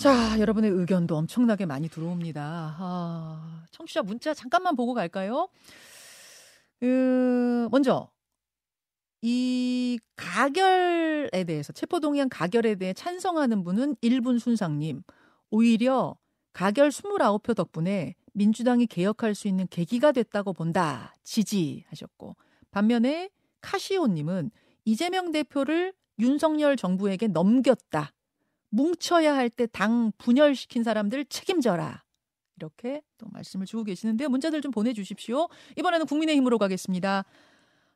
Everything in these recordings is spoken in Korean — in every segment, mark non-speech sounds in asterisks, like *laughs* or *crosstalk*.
자, 여러분의 의견도 엄청나게 많이 들어옵니다. 아, 청취자 문자 잠깐만 보고 갈까요? 그, 먼저, 이 가결에 대해서, 체포동의안 가결에 대해 찬성하는 분은 1분 순상님. 오히려 가결 29표 덕분에 민주당이 개혁할 수 있는 계기가 됐다고 본다. 지지하셨고. 반면에 카시오님은 이재명 대표를 윤석열 정부에게 넘겼다. 뭉쳐야 할 때 당 분열시킨 사람들 책임져라. 이렇게 또 말씀을 주고 계시는데요. 문자들 좀 보내주십시오. 이번에는 국민의힘으로 가겠습니다.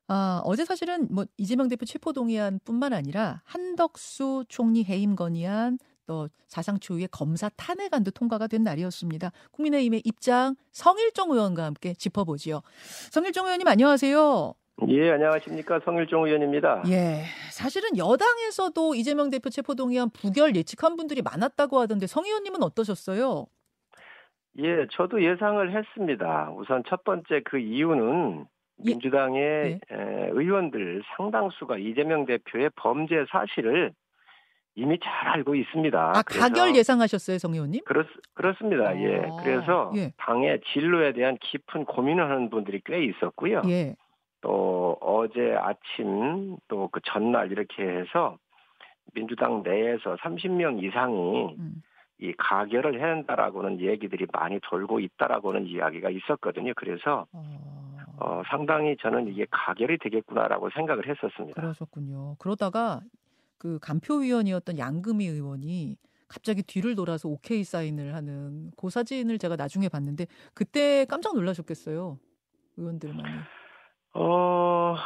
아, 어제 사실은 뭐 이재명 대표 체포 동의안뿐만 아니라 한덕수 총리 해임 건의안 또 사상 초유의 검사 탄핵안도 통과가 된 날이었습니다. 국민의힘의 입장 성일종 의원과 함께 짚어보지요. 성일종 의원님 안녕하세요. 예, 안녕하십니까. 성일종 의원입니다. 예. 사실은 여당에서도 이재명 대표 체포동의안 부결 예측한 분들이 많았다고 하던데 성 의원님은 어떠셨어요? 예, 저도 예상을 했습니다. 우선 첫 번째 그 이유는 예. 민주당의 예. 의원들 상당수가 이재명 대표의 범죄 사실을 이미 잘 알고 있습니다. 아, 가결 예상하셨어요, 성 의원님? 그렇, 그렇습니다. 예. 아, 예. 그래서 예. 당의 진로에 대한 깊은 고민을 하는 분들이 꽤 있었고요. 예. 또 어제 아침 또 그 전날 이렇게 해서 민주당 내에서 30명 이상이 음. 이 가결을 해야 한다라고는 얘기들이 많이 돌고 있다라고는 이야기가 있었거든요. 그래서 어... 어, 상당히 저는 이게 가결이 되겠구나라고 생각을 했었습니다. 그러셨군요. 그러다가 그 간표위원이었던 양금희 의원이 갑자기 뒤를 돌아서 오케이 사인을 하는 그 사진을 제가 나중에 봤는데 그때 깜짝 놀라셨겠어요. 의원들만이. 어,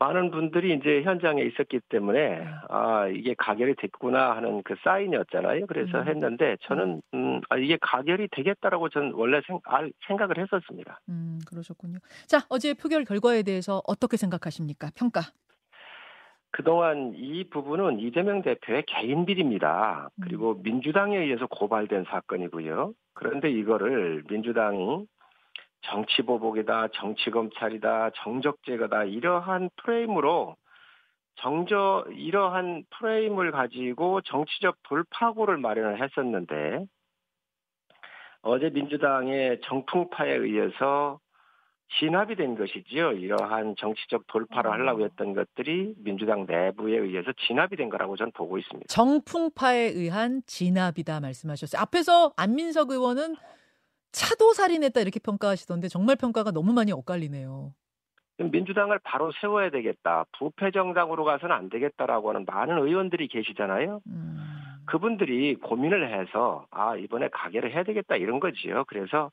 많은 분들이 이제 현장에 있었기 때문에, 네. 아, 이게 가결이 됐구나 하는 그 사인이었잖아요. 그래서 음. 했는데, 저는, 음, 아, 이게 가결이 되겠다라고 저는 원래 생, 아, 생각을 했었습니다. 음, 그러셨군요. 자, 어제 표결 결과에 대해서 어떻게 생각하십니까? 평가. 그동안 이 부분은 이재명 대표의 개인 비리입니다. 음. 그리고 민주당에 의해서 고발된 사건이고요. 그런데 이거를 민주당이 정치보복이다, 정치검찰이다, 정적제거다, 이러한 프레임으로 정저, 이러한 프레임을 가지고 정치적 돌파구를 마련을 했었는데, 어제 민주당의 정풍파에 의해서 진압이 된 것이지요. 이러한 정치적 돌파를 하려고 했던 것들이 민주당 내부에 의해서 진압이 된 거라고 저는 보고 있습니다. 정풍파에 의한 진압이다 말씀하셨어요. 앞에서 안민석 의원은 차도 살인했다 이렇게 평가하시던데 정말 평가가 너무 많이 엇갈리네요. 민주당을 바로 세워야 되겠다. 부패 정당으로 가서는 안 되겠다라고 하는 많은 의원들이 계시잖아요. 음. 그분들이 고민을 해서 아 이번에 가결을 해야 되겠다 이런 거지요. 그래서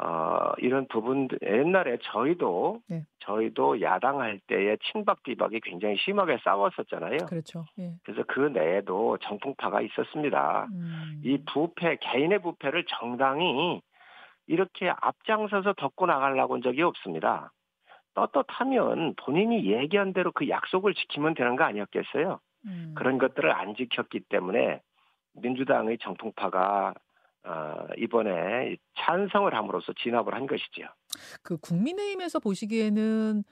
어 이런 부분 옛날에 저희도 네. 저희도 야당할 때에 친박 비박이 굉장히 심하게 싸웠었잖아요. 그렇죠. 예. 그래서 그 내에도 정풍파가 있었습니다. 음. 이 부패 개인의 부패를 정당이 이렇게 앞장서서 덮고 나가려고 한 적이 없습니다. 떳떳하면 본인이 얘기한 대로 그 약속을 지키면 되는 거 아니었겠어요? 음. 그런 것들을 안 지켰기 때문에 민주당의 정통파가 어, 이번에 찬성을 함으로써 진압을 한 것이지요. 그 국민의힘에서 보시기에는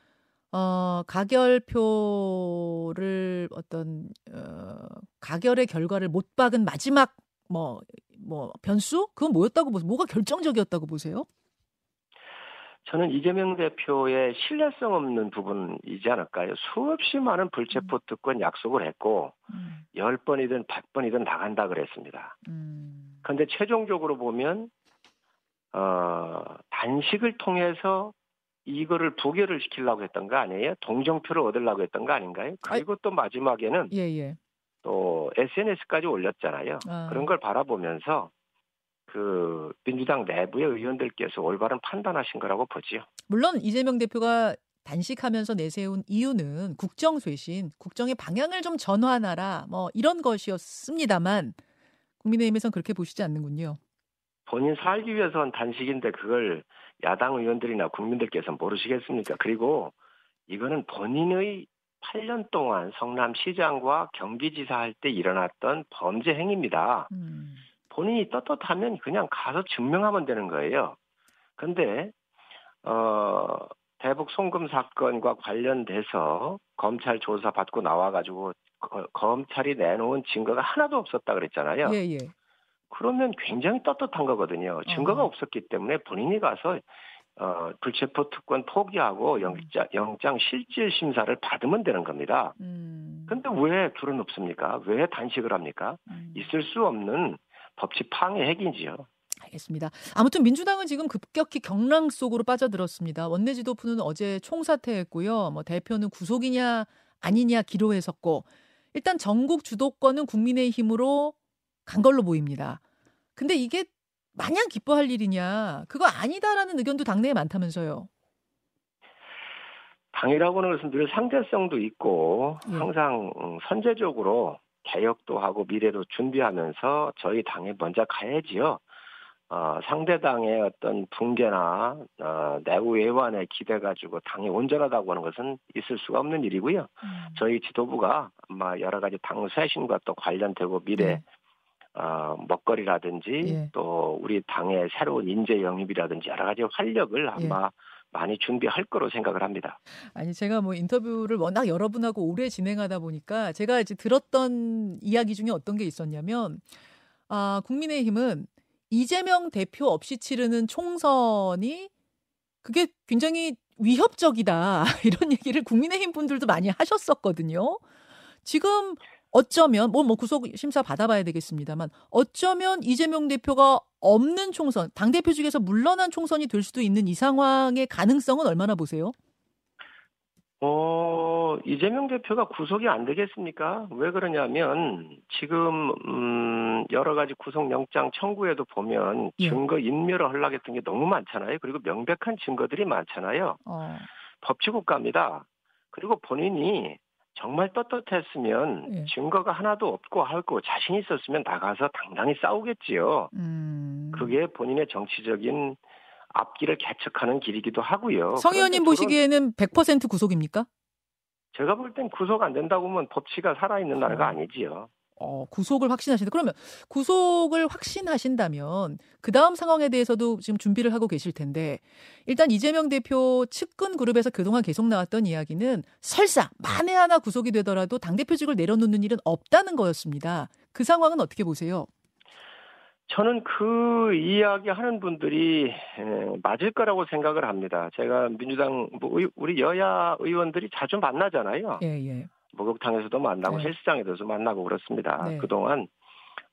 어, 가결표를 어떤 어, 가결의 결과를 못 박은 마지막 뭐 뭐 변수? 그건 뭐였다고 보세요? 뭐가 결정적이었다고 보세요? 저는 이재명 대표의 신뢰성 없는 부분이지 않을까요? 수없이 많은 불체포 음. 특권 약속을 했고 음. 10번이든 100번이든 나간다 그랬습니다. 음. 그런데 최종적으로 보면 어, 단식을 통해서 이거를 부결을 시키려고 했던 거 아니에요? 동정표를 얻으려고 했던 거 아닌가요? 그리고 아, 또 마지막에는 예, 예. 또 SNS까지 올렸잖아요. 아. 그런 걸 바라보면서 그 민주당 내부의 의원들께서 올바른 판단하신 거라고 보지요. 물론 이재명 대표가 단식하면서 내세운 이유는 국정 쇄신, 국정의 방향을 좀 전환하라 뭐 이런 것이었습니다만 국민의힘에선 그렇게 보시지 않는군요. 본인 살기 위해서는 단식인데 그걸 야당 의원들이나 국민들께서 모르시겠습니까? 그리고 이거는 본인의 8년 동안 성남시장과 경기지사 할 때 일어났던 범죄 행위입니다. 음. 본인이 떳떳하면 그냥 가서 증명하면 되는 거예요. 근데 어 대북 송금 사건과 관련돼서 검찰 조사 받고 나와가지고 거, 검찰이 내놓은 증거가 하나도 없었다 그랬잖아요. 예, 예. 그러면 굉장히 떳떳한 거거든요. 증거가 어. 없었기 때문에 본인이 가서 어, 불체포 특권 포기하고 영장, 영장 실질 심사를 받으면 되는 겁니다. 음. 근데 왜 둘은 없습니까? 왜 단식을 합니까? 음. 있을 수 없는 법치 파괴 핵이지요. 알겠습니다. 아무튼 민주당은 지금 급격히 경랑 속으로 빠져들었습니다. 원내 지도부는 어제 총사퇴했고요. 뭐 대표는 구속이냐 아니냐 기로했었고 일단 전국 주도권은 국민의힘으로 간 걸로 보입니다. 근데 이게 마냥 기뻐할 일이냐? 그거 아니다라는 의견도 당내에 많다면서요. 당이라고 하는 것은 늘 상대성도 있고 예. 항상 음, 선제적으로 개혁도 하고 미래도 준비하면서 저희 당에 먼저 가야지요. 어, 상대 당의 어떤 붕괴나 어, 내부 외환에 기대 가지고 당이 온전하다고 하는 것은 있을 수가 없는 일이고요. 저희 지도부가 아마 여러 가지 당 쇄신과 또 관련되고 미래 예. 어, 먹거리라든지 예. 또 우리 당의 새로운 인재 영입이라든지 여러 가지 활력을 아마 많이 준비할 거로 생각을 합니다. 아니 제가 뭐 인터뷰를 워낙 여러분하고 오래 진행하다 보니까 제가 이제 들었던 이야기 중에 어떤 게 있었냐면 아 국민의힘은 이재명 대표 없이 치르는 총선이 그게 굉장히 위협적이다 *laughs* 이런 얘기를 국민의힘 분들도 많이 하셨었거든요. 지금 어쩌면 뭐, 뭐 구속 심사 받아봐야 되겠습니다만 어쩌면 이재명 대표가 없는 총선 당 대표 중에서 물러난 총선이 될 수도 있는 이 상황의 가능성은 얼마나 보세요? 어, 이재명 대표가 구속이 안 되겠습니까? 왜 그러냐면 지금 음, 여러 가지 구속영장 청구에도 보면 예. 증거 인멸을 하려고 했던 게 너무 많잖아요. 그리고 명백한 증거들이 많잖아요. 어, 법치국가입니다. 그리고 본인이 정말 떳떳했으면 예. 증거가 하나도 없고 하고 자신 있었으면 나가서 당당히 싸우겠지요. 음. 그게 본인의 정치적인 앞길을 개척하는 길이기도 하고요. 성 의원님 보시기에는 100% 구속입니까? 제가 볼 땐 구속 안 된다고 하면 법치가 살아있는 나라가 아니지요. 어, 구속을 확신하신다. 그러면 구속을 확신하신다면 그 다음 상황에 대해서도 지금 준비를 하고 계실 텐데 일단 이재명 대표 측근 그룹에서 그동안 계속 나왔던 이야기는 설사 만에 하나 구속이 되더라도 당 대표직을 내려놓는 일은 없다는 거였습니다. 그 상황은 어떻게 보세요? 저는 그 이야기 하는 분들이 에, 맞을 거라고 생각을 합니다. 제가 민주당 뭐 의- 우리 여야 의원들이 자주 만나잖아요. 예, 예. 목욕탕에서도 만나고 네. 헬스장에서도 만나고 그렇습니다. 네. 그동안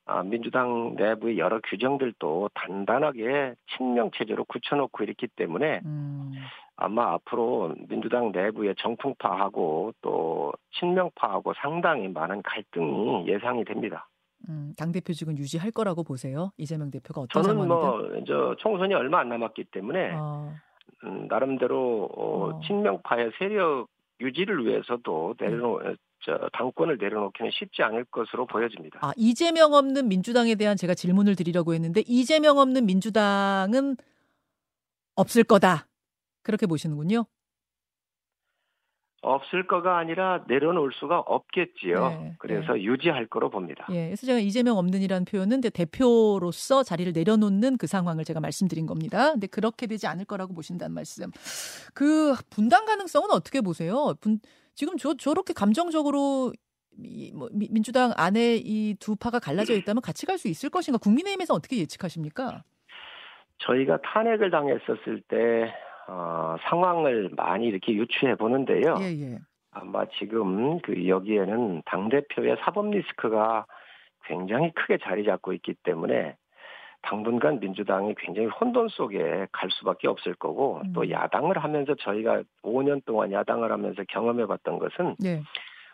아, 민주당 내부의 여러 규정들도 단단하게 친명 체제로 굳혀놓고 있기 때문에 음, 아마 앞으로 민주당 내부의 정풍파하고 또 친명파하고 상당히 많은 갈등이 예상이 됩니다. 음, 당 대표직은 유지할 거라고 보세요? 이재명 대표가 어떤 저는 상황이든? 뭐저 총선이 얼마 안 남았기 때문에 어, 음, 나름대로 어, 어. 친명파의 세력 유지를 위해서도 내려놓 저 당권을 내려놓기는 쉽지 않을 것으로 보여집니다. 아, 이재명 없는 민주당에 대한 제가 질문을 드리려고 했는데 이재명 없는 민주당은 없을 거다. 그렇게 보시는군요. 없을 거가 아니라 내려놓을 수가 없겠지요. 네, 그래서 유지할 거로 봅니다. 예, 그래서 제가 이재명 없는이라는 표현은 대표로서 자리를 내려놓는 그 상황을 제가 말씀드린 겁니다. 근데 그렇게 되지 않을 거라고 보신다는 말씀. 그 분당 가능성은 어떻게 보세요? 분, 지금 저 저렇게 감정적으로 이, 뭐, 미- 민주당 안에 이 두 파가 갈라져 있다면 같이 갈 수 있을 것인가? 국민의힘에서 어떻게 예측하십니까? 저희가 탄핵을 당했었을 때 어, 상황을 많이 이렇게 유추해 보는데요. 예, 예. 아마 지금 그 여기에는 당 대표의 사법 리스크가 굉장히 크게 자리 잡고 있기 때문에 당분간 민주당이 굉장히 혼돈 속에 갈 수밖에 없을 거고 음. 또 야당을 하면서 저희가 5년 동안 야당을 하면서 경험해 봤던 것은 예.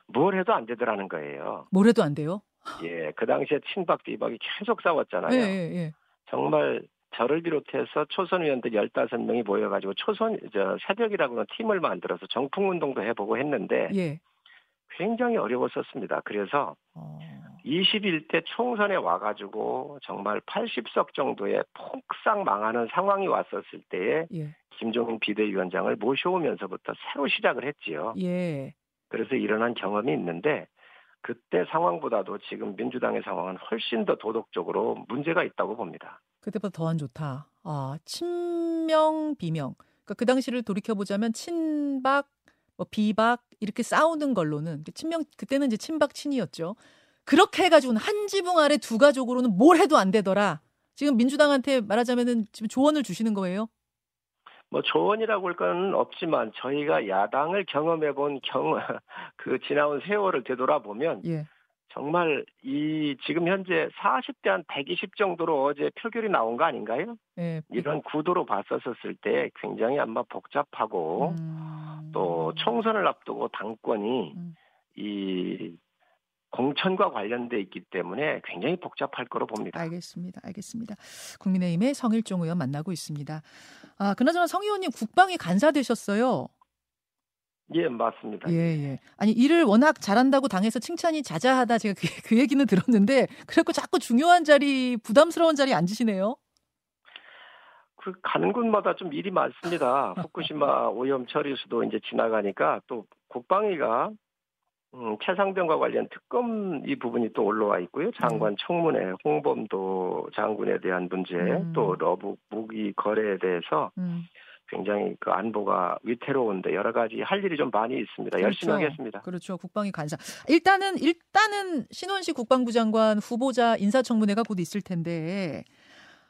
뭘 해도 안 되더라는 거예요. 뭘 해도 안 돼요? 예, 그 당시에 친박 비박이 계속 싸웠잖아요. 예, 예, 예. 정말 저를 비롯해서 초선 의원들 15명이 모여가지고 초선, 저, 새벽이라고 하는 팀을 만들어서 정풍 운동도 해보고 했는데 예. 굉장히 어려웠었습니다. 그래서 어, 21대 총선에 와가지고 정말 80석 정도의 폭삭 망하는 상황이 왔었을 때에 예. 김종인 비대위원장을 모셔오면서부터 새로 시작을 했지요. 예. 그래서 일어난 경험이 있는데 그때 상황보다도 지금 민주당의 상황은 훨씬 더 도덕적으로 문제가 있다고 봅니다. 그때보다 더 안 좋다. 아, 친명, 비명. 그러니까 그 당시를 돌이켜 보자면 친박, 뭐 비박 이렇게 싸우는 걸로는 친명 그때는 이제 친박 친이었죠. 그렇게 해가지고는 한 지붕 아래 두 가족으로는 뭘 해도 안 되더라. 지금 민주당한테 말하자면은 지금 조언을 주시는 거예요? 뭐 조언이라고 할 건 없지만 저희가 야당을 경험해 본 경, *laughs* 그 지나온 세월을 되돌아보면 예. 정말 이 지금 현재 40대 한 120 정도로 어제 표결이 나온 거 아닌가요? 예. 이런 구도로 봤었을 때 굉장히 아마 복잡하고 음... 또 총선을 앞두고 당권이 음. 이 공천과 관련돼 있기 때문에 굉장히 복잡할 거로 봅니다. 알겠습니다. 알겠습니다. 국민의힘의 성일종 의원 만나고 있습니다. 아, 그나저나 성 의원님 국방위 간사 되셨어요. 예, 맞습니다. 예, 예. 아니, 일을 워낙 잘한다고 당에서 칭찬이 자자하다 제가 그, 그 얘기는 들었는데, 그래도 자꾸 중요한 자리, 부담스러운 자리에 앉으시네요? 그, 가는 곳마다 좀 일이 많습니다. 후쿠시마 *laughs* 오염 처리 수도 이제 지나가니까 또 국방위가 음, 채상병과 관련 특검 이 부분이 또 올라와 있고요. 장관 음. 청문회, 홍범도 장군에 대한 문제, 음. 또 러북 무기 거래에 대해서 음. 굉장히 그 안보가 위태로운데 여러 가지 할 일이 좀 많이 있습니다. 그렇죠. 열심히 하겠습니다. 그렇죠. 국방위 간사. 일단은 일단은 신원식 국방부 장관 후보자 인사청문회가 곧 있을 텐데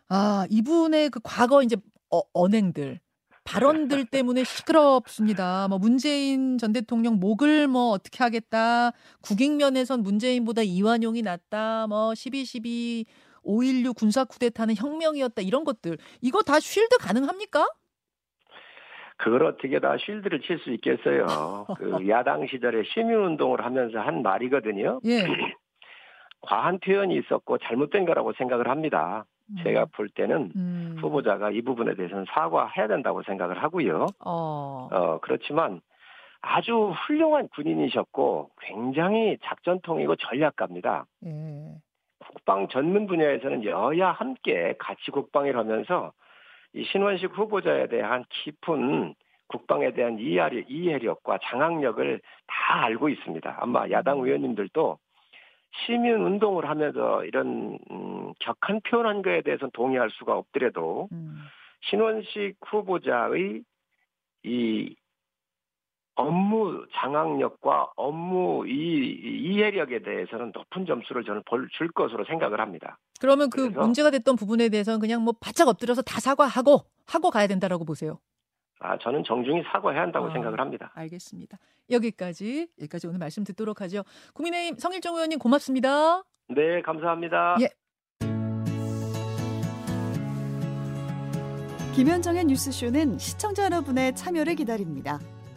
아 이분의 그 과거 이제 어, 언행들 발언들 *laughs* 때문에 시끄럽습니다. 뭐 문재인 전 대통령 목을 뭐 어떻게 하겠다. 국익면에선 문재인보다 이완용이 낫다. 뭐 12.12 5.16 군사 쿠데타는 혁명이었다. 이런 것들. 이거 다 쉴드 가능합니까? 그걸 어떻게 다 쉴드를 칠 수 있겠어요. *laughs* 그 야당 시절에 시민운동을 하면서 한 말이거든요. 예. *clears throat* 과한 표현이 있었고 잘못된 거라고 생각을 합니다. 음. 제가 볼 때는 음. 후보자가 이 부분에 대해서는 사과해야 된다고 생각을 하고요. 어. 어, 그렇지만 아주 훌륭한 군인이셨고 굉장히 작전통이고 전략가입니다. 예. 국방 전문 분야에서는 여야 함께 같이 국방을 하면서 이 신원식 후보자에 대한 깊은 국방에 대한 이해력, 이해력과 장악력을 다 알고 있습니다. 아마 야당 음. 의원님들도 시민 운동을 하면서 이런 음, 격한 표현한 거에 대해서는 동의할 수가 없더라도 음. 신원식 후보자의 이 업무 장악력과 업무 이, 이해력에 대해서는 높은 점수를 저는 줄 것으로 생각을 합니다. 그러면 그 문제가 됐던 부분에 대해서는 그냥 뭐 바짝 엎드려서 다 사과하고 하고 가야 된다라고 보세요. 아, 저는 정중히 사과해야 한다고 아, 생각을 합니다. 알겠습니다. 여기까지 여기까지 오늘 말씀 듣도록 하죠. 국민의힘 성일정 의원님 고맙습니다. 네, 감사합니다. 예. 김현정의 뉴스쇼는 시청자 여러분의 참여를 기다립니다.